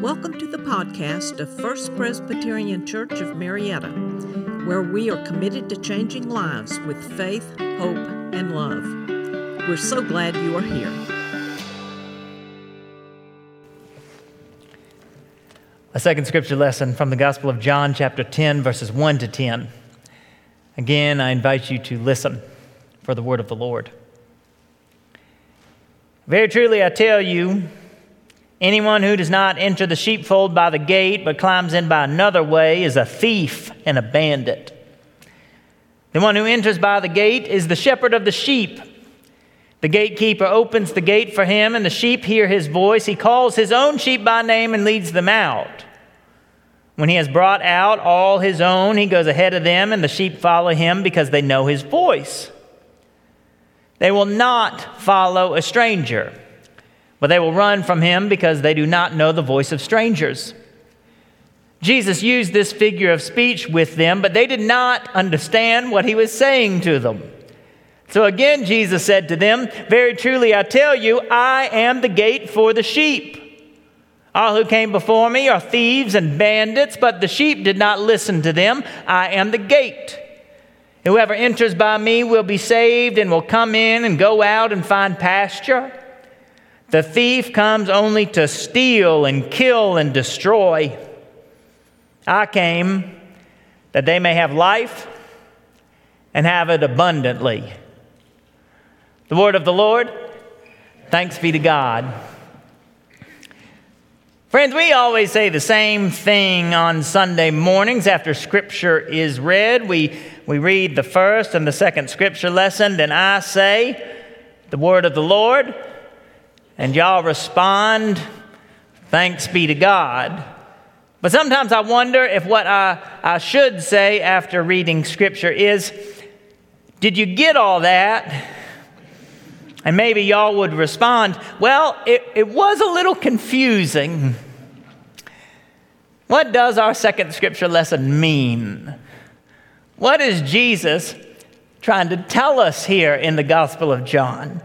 Welcome to the podcast of First Presbyterian Church of Marietta, where we are committed to changing lives with faith, hope, and love. We're so glad you are here. A second scripture lesson from the Gospel of John, chapter 10, verses 1 to 10. Again, I invite you to listen for the word of the Lord. Very truly, I tell you, anyone who does not enter the sheepfold by the gate, but climbs in by another way, is a thief and a bandit. The one who enters by the gate is the shepherd of the sheep. The gatekeeper opens the gate for him, and the sheep hear his voice. He calls his own sheep by name and leads them out. When he has brought out all his own, he goes ahead of them, and the sheep follow him because they know his voice. They will not follow a stranger, but they will run from him because they do not know the voice of strangers. Jesus used this figure of speech with them, but they did not understand what he was saying to them. So again, Jesus said to them, Very truly I tell you, I am the gate for the sheep. All who came before me are thieves and bandits, but the sheep did not listen to them. I am the gate. Whoever enters by me will be saved and will come in and go out and find pasture. The thief comes only to steal and kill and destroy. I came that they may have life and have it abundantly. The word of the Lord. Thanks be to God. Friends, we always say the same thing on Sunday mornings after Scripture is read. We, we read the first and the second Scripture lesson, then I say the word of the Lord, and y'all respond, Thanks be to God. But sometimes I wonder if what I, I should say after reading Scripture is, Did you get all that? And maybe y'all would respond, Well, it, it was a little confusing. What does our second scripture lesson mean? What is Jesus trying to tell us here in the Gospel of John?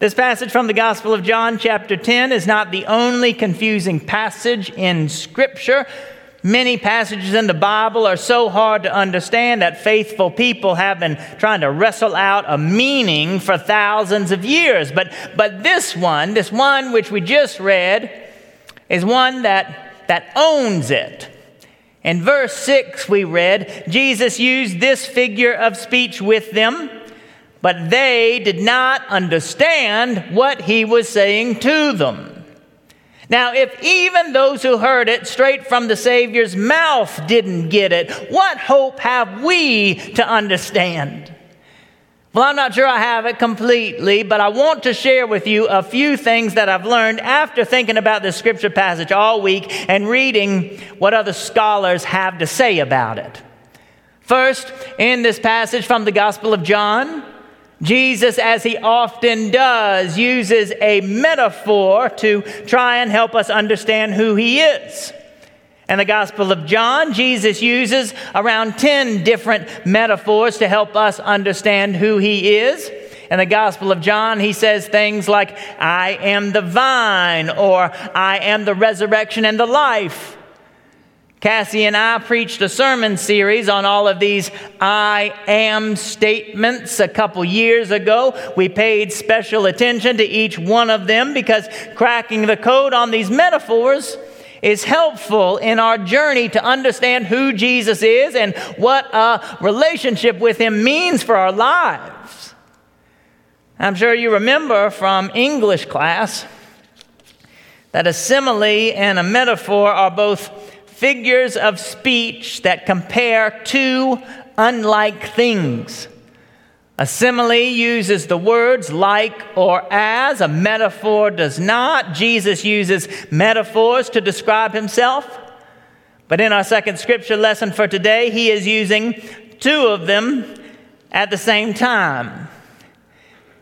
This passage from the Gospel of John, chapter 10, is not the only confusing passage in Scripture. Many passages in the Bible are so hard to understand that faithful people have been trying to wrestle out a meaning for thousands of years. But, but this one, this one which we just read, is one that that owns it. In verse 6, we read, Jesus used this figure of speech with them, but they did not understand what he was saying to them. Now, if even those who heard it straight from the Savior's mouth didn't get it, what hope have we to understand? Well, I'm not sure I have it completely, but I want to share with you a few things that I've learned after thinking about this scripture passage all week and reading what other scholars have to say about it. First, in this passage from the Gospel of John, Jesus, as he often does, uses a metaphor to try and help us understand who he is. In the Gospel of John, Jesus uses around 10 different metaphors to help us understand who he is. In the Gospel of John, he says things like, I am the vine, or I am the resurrection and the life. Cassie and I preached a sermon series on all of these I am statements a couple years ago. We paid special attention to each one of them because cracking the code on these metaphors is helpful in our journey to understand who Jesus is and what a relationship with Him means for our lives. I'm sure you remember from English class that a simile and a metaphor are both figures of speech that compare two unlike things. A simile uses the words like or as, a metaphor does not. Jesus uses metaphors to describe himself. But in our second scripture lesson for today, he is using two of them at the same time.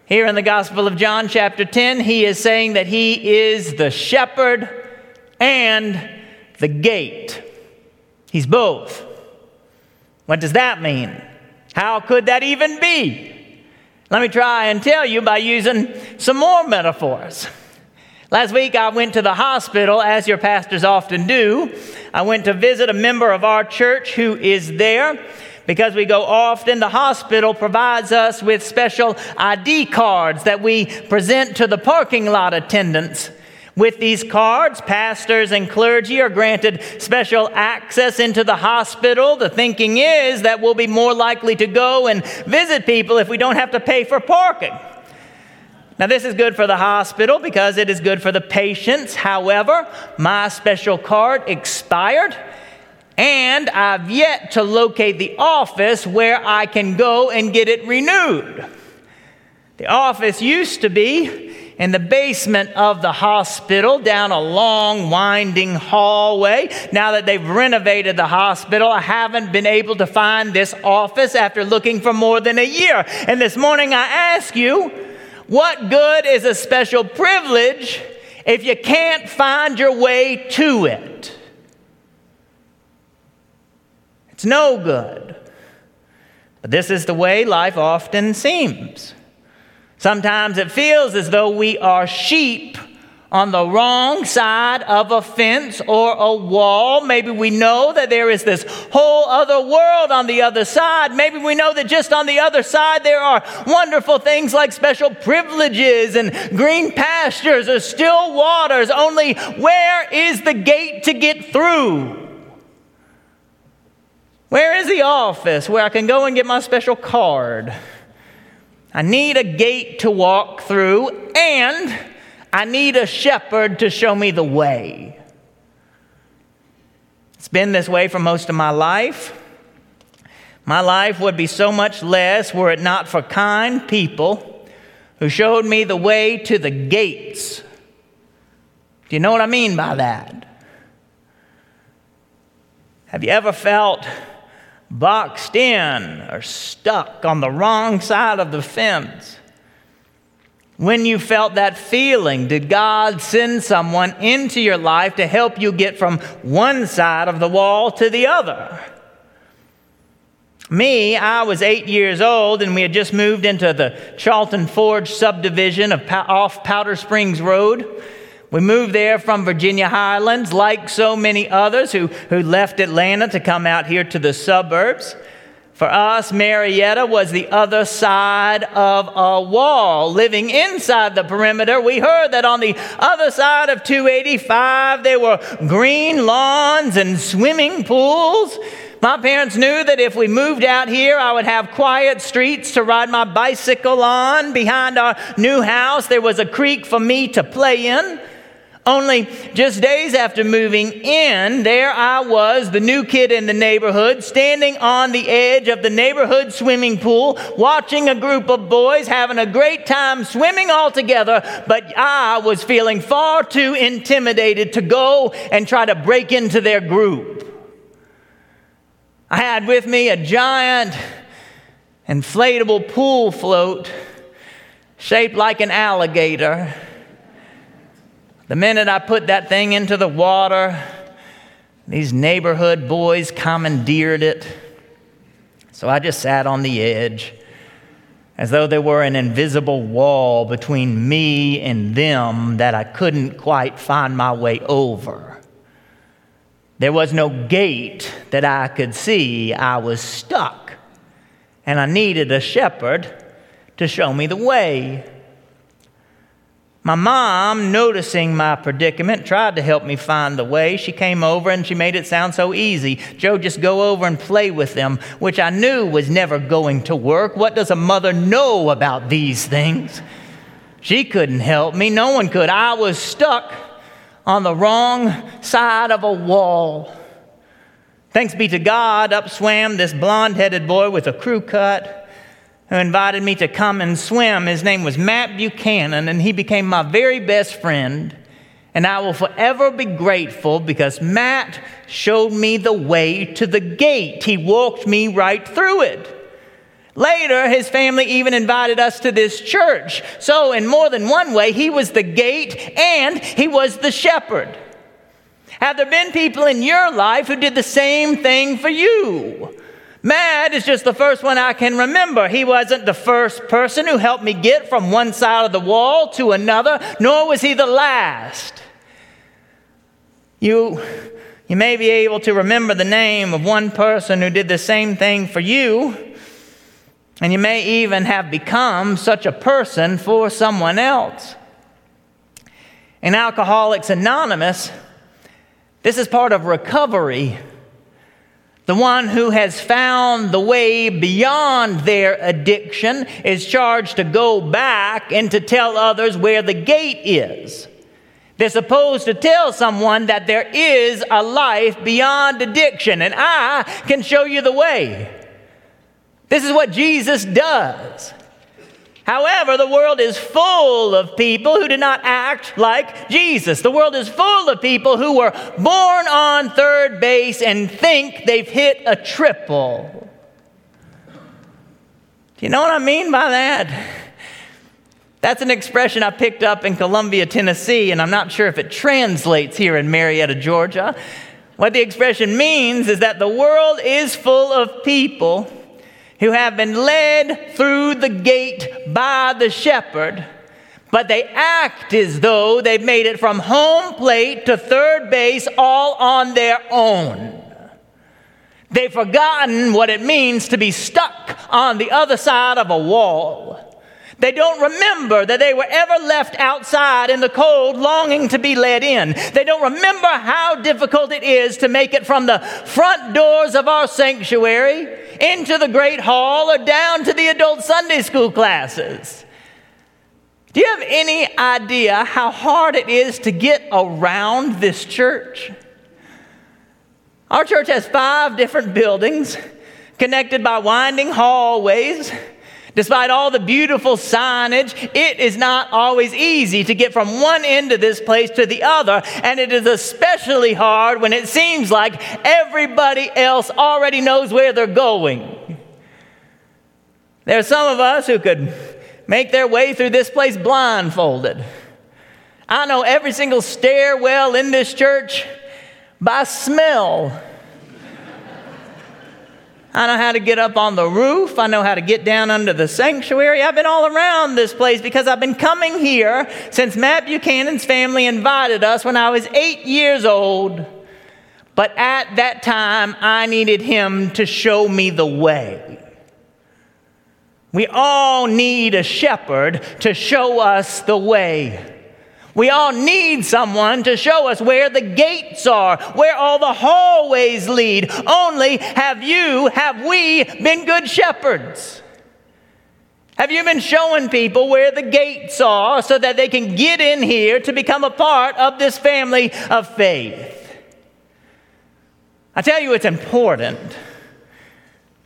Here in the Gospel of John, chapter 10, he is saying that he is the shepherd and the gate. He's both. What does that mean? How could that even be? Let me try and tell you by using some more metaphors. Last week, I went to the hospital, as your pastors often do. I went to visit a member of our church who is there. Because we go often, the hospital provides us with special ID cards that we present to the parking lot attendants. With these cards, pastors and clergy are granted special access into the hospital. The thinking is that we'll be more likely to go and visit people if we don't have to pay for parking. Now, this is good for the hospital because it is good for the patients. However, my special card expired, and I've yet to locate the office where I can go and get it renewed. The office used to be in the basement of the hospital down a long, winding hallway. Now that they've renovated the hospital, I haven't been able to find this office after looking for more than a year. And this morning I ask you, what good is a special privilege if you can't find your way to it? It's no good. But this is the way life often seems. Sometimes it feels as though we are sheep on the wrong side of a fence or a wall. Maybe we know that there is this whole other world on the other side. Maybe we know that just on the other side there are wonderful things like special privileges and green pastures or still waters. Only where is the gate to get through? Where is the office where I can go and get my special card? I need a gate to walk through and I need a shepherd to show me the way. It's been this way for most of my life. My life would be so much less were it not for kind people who showed me the way to the gates. Do you know what I mean by that? Have you ever felt boxed in or stuck on the wrong side of the fence? When you felt that feeling, did God send someone into your life to help you get from one side of the wall to the other? Me, I was eight years old and we had just moved into the Charlton Forge subdivision of, off Powder Springs Road. We moved there from Virginia Highlands, like so many others who, who left Atlanta to come out here to the suburbs. For us, Marietta was the other side of a wall. Living inside the perimeter, we heard that on the other side of 285 there were green lawns and swimming pools. My parents knew that if we moved out here, I would have quiet streets to ride my bicycle on. Behind our new house, there was a creek for me to play in. Only just days after moving in, there I was, the new kid in the neighborhood, standing on the edge of the neighborhood swimming pool, watching a group of boys having a great time swimming all together, but I was feeling far too intimidated to go and try to break into their group. I had with me a giant inflatable pool float shaped like an alligator the minute I put that thing into the water, these neighborhood boys commandeered it. So I just sat on the edge as though there were an invisible wall between me and them that I couldn't quite find my way over. There was no gate that I could see. I was stuck, and I needed a shepherd to show me the way. My mom, noticing my predicament, tried to help me find the way. She came over and she made it sound so easy. Joe, just go over and play with them, which I knew was never going to work. What does a mother know about these things? She couldn't help me. No one could. I was stuck on the wrong side of a wall. Thanks be to God, up swam this blonde headed boy with a crew cut who invited me to come and swim. His name was Matt Buchanan, and he became my very best friend. And I will forever be grateful because Matt showed me the way to the gate. He walked me right through it. Later, his family even invited us to this church. So, in more than one way, he was the gate and he was the shepherd. Have there been people in your life who did the same thing for you? Matt is just the first one I can remember. He wasn't the first person who helped me get from one side of the wall to another, nor was he the last. You, you may be able to remember the name of one person who did the same thing for you, and you may even have become such a person for someone else. In Alcoholics Anonymous, this is part of recovery the one who has found the way beyond their addiction is charged to go back and to tell others where the gate is. They're supposed to tell someone that there is a life beyond addiction, and I can show you the way. This is what Jesus does. However, the world is full of people who do not act like Jesus. The world is full of people who were born on third base and think they've hit a triple. Do you know what I mean by that? That's an expression I picked up in Columbia, Tennessee, and I'm not sure if it translates here in Marietta, Georgia. What the expression means is that the world is full of people who have been led through the gate by the shepherd, but they act as though they've made it from home plate to third base all on their own. They've forgotten what it means to be stuck on the other side of a wall. They don't remember that they were ever left outside in the cold longing to be let in. They don't remember how difficult it is to make it from the front doors of our sanctuary into the great hall or down to the adult Sunday school classes. Do you have any idea how hard it is to get around this church? Our church has five different buildings connected by winding hallways. Despite all the beautiful signage, it is not always easy to get from one end of this place to the other, and it is especially hard when it seems like everybody else already knows where they're going. There are some of us who could make their way through this place blindfolded. I know every single stairwell in this church by smell. I know how to get up on the roof. I know how to get down under the sanctuary. I've been all around this place because I've been coming here since Matt Buchanan's family invited us when I was eight years old. But at that time, I needed him to show me the way. We all need a shepherd to show us the way. We all need someone to show us where the gates are, where all the hallways lead. Only have you, have we been good shepherds? Have you been showing people where the gates are so that they can get in here to become a part of this family of faith? I tell you, it's important. In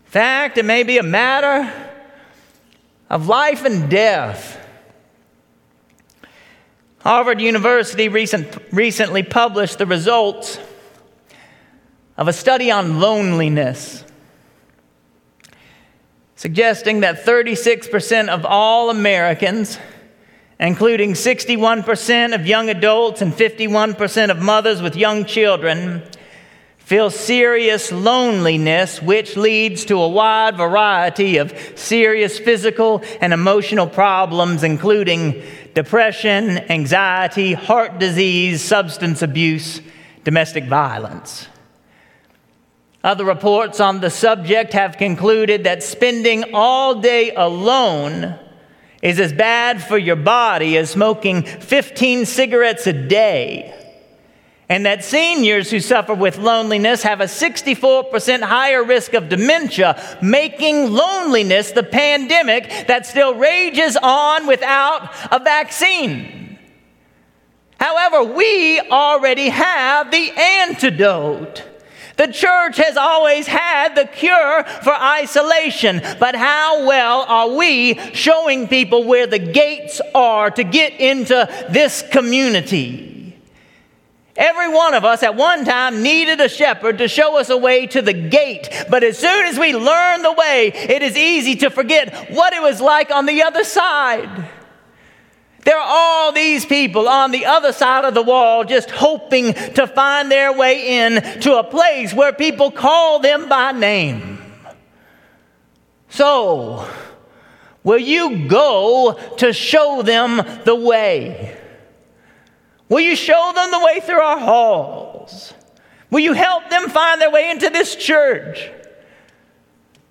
fact, it may be a matter of life and death. Harvard University recent, recently published the results of a study on loneliness, suggesting that 36% of all Americans, including 61% of young adults and 51% of mothers with young children, feel serious loneliness, which leads to a wide variety of serious physical and emotional problems, including depression, anxiety, heart disease, substance abuse, domestic violence. Other reports on the subject have concluded that spending all day alone is as bad for your body as smoking 15 cigarettes a day and that seniors who suffer with loneliness have a 64% higher risk of dementia, making loneliness the pandemic that still rages on without a vaccine. However, we already have the antidote. The church has always had the cure for isolation, but how well are we showing people where the gates are to get into this community? Every one of us at one time needed a shepherd to show us a way to the gate. But as soon as we learn the way, it is easy to forget what it was like on the other side. There are all these people on the other side of the wall just hoping to find their way in to a place where people call them by name. So, will you go to show them the way? Will you show them the way through our halls? Will you help them find their way into this church?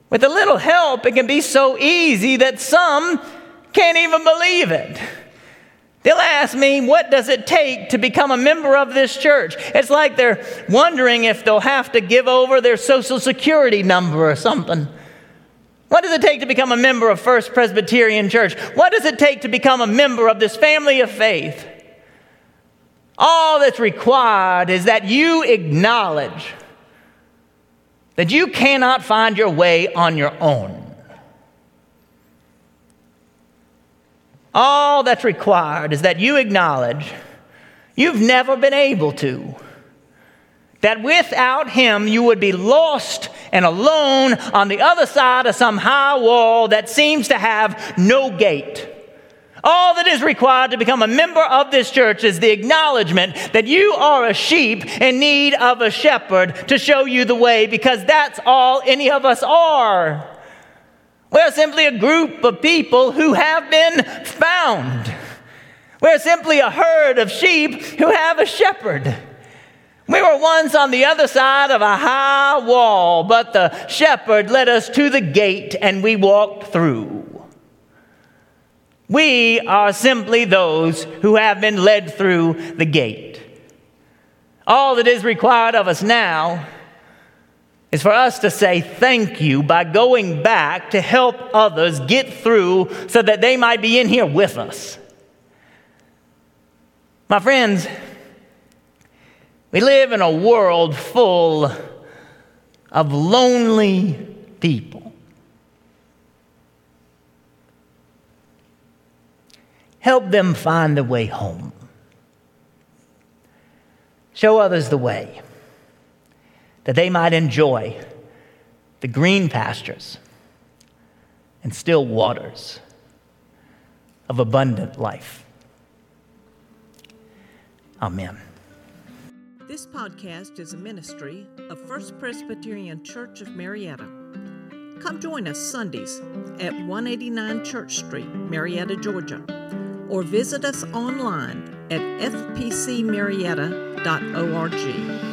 With a little help, it can be so easy that some can't even believe it. They'll ask me, What does it take to become a member of this church? It's like they're wondering if they'll have to give over their social security number or something. What does it take to become a member of First Presbyterian Church? What does it take to become a member of this family of faith? All that's required is that you acknowledge that you cannot find your way on your own. All that's required is that you acknowledge you've never been able to. That without him, you would be lost and alone on the other side of some high wall that seems to have no gate. All that is required to become a member of this church is the acknowledgement that you are a sheep in need of a shepherd to show you the way, because that's all any of us are. We're simply a group of people who have been found. We're simply a herd of sheep who have a shepherd. We were once on the other side of a high wall, but the shepherd led us to the gate and we walked through. We are simply those who have been led through the gate. All that is required of us now is for us to say thank you by going back to help others get through so that they might be in here with us. My friends, we live in a world full of lonely people. Help them find the way home. Show others the way that they might enjoy the green pastures and still waters of abundant life. Amen. This podcast is a ministry of First Presbyterian Church of Marietta. Come join us Sundays at 189 Church Street, Marietta, Georgia or visit us online at fpcmarietta.org.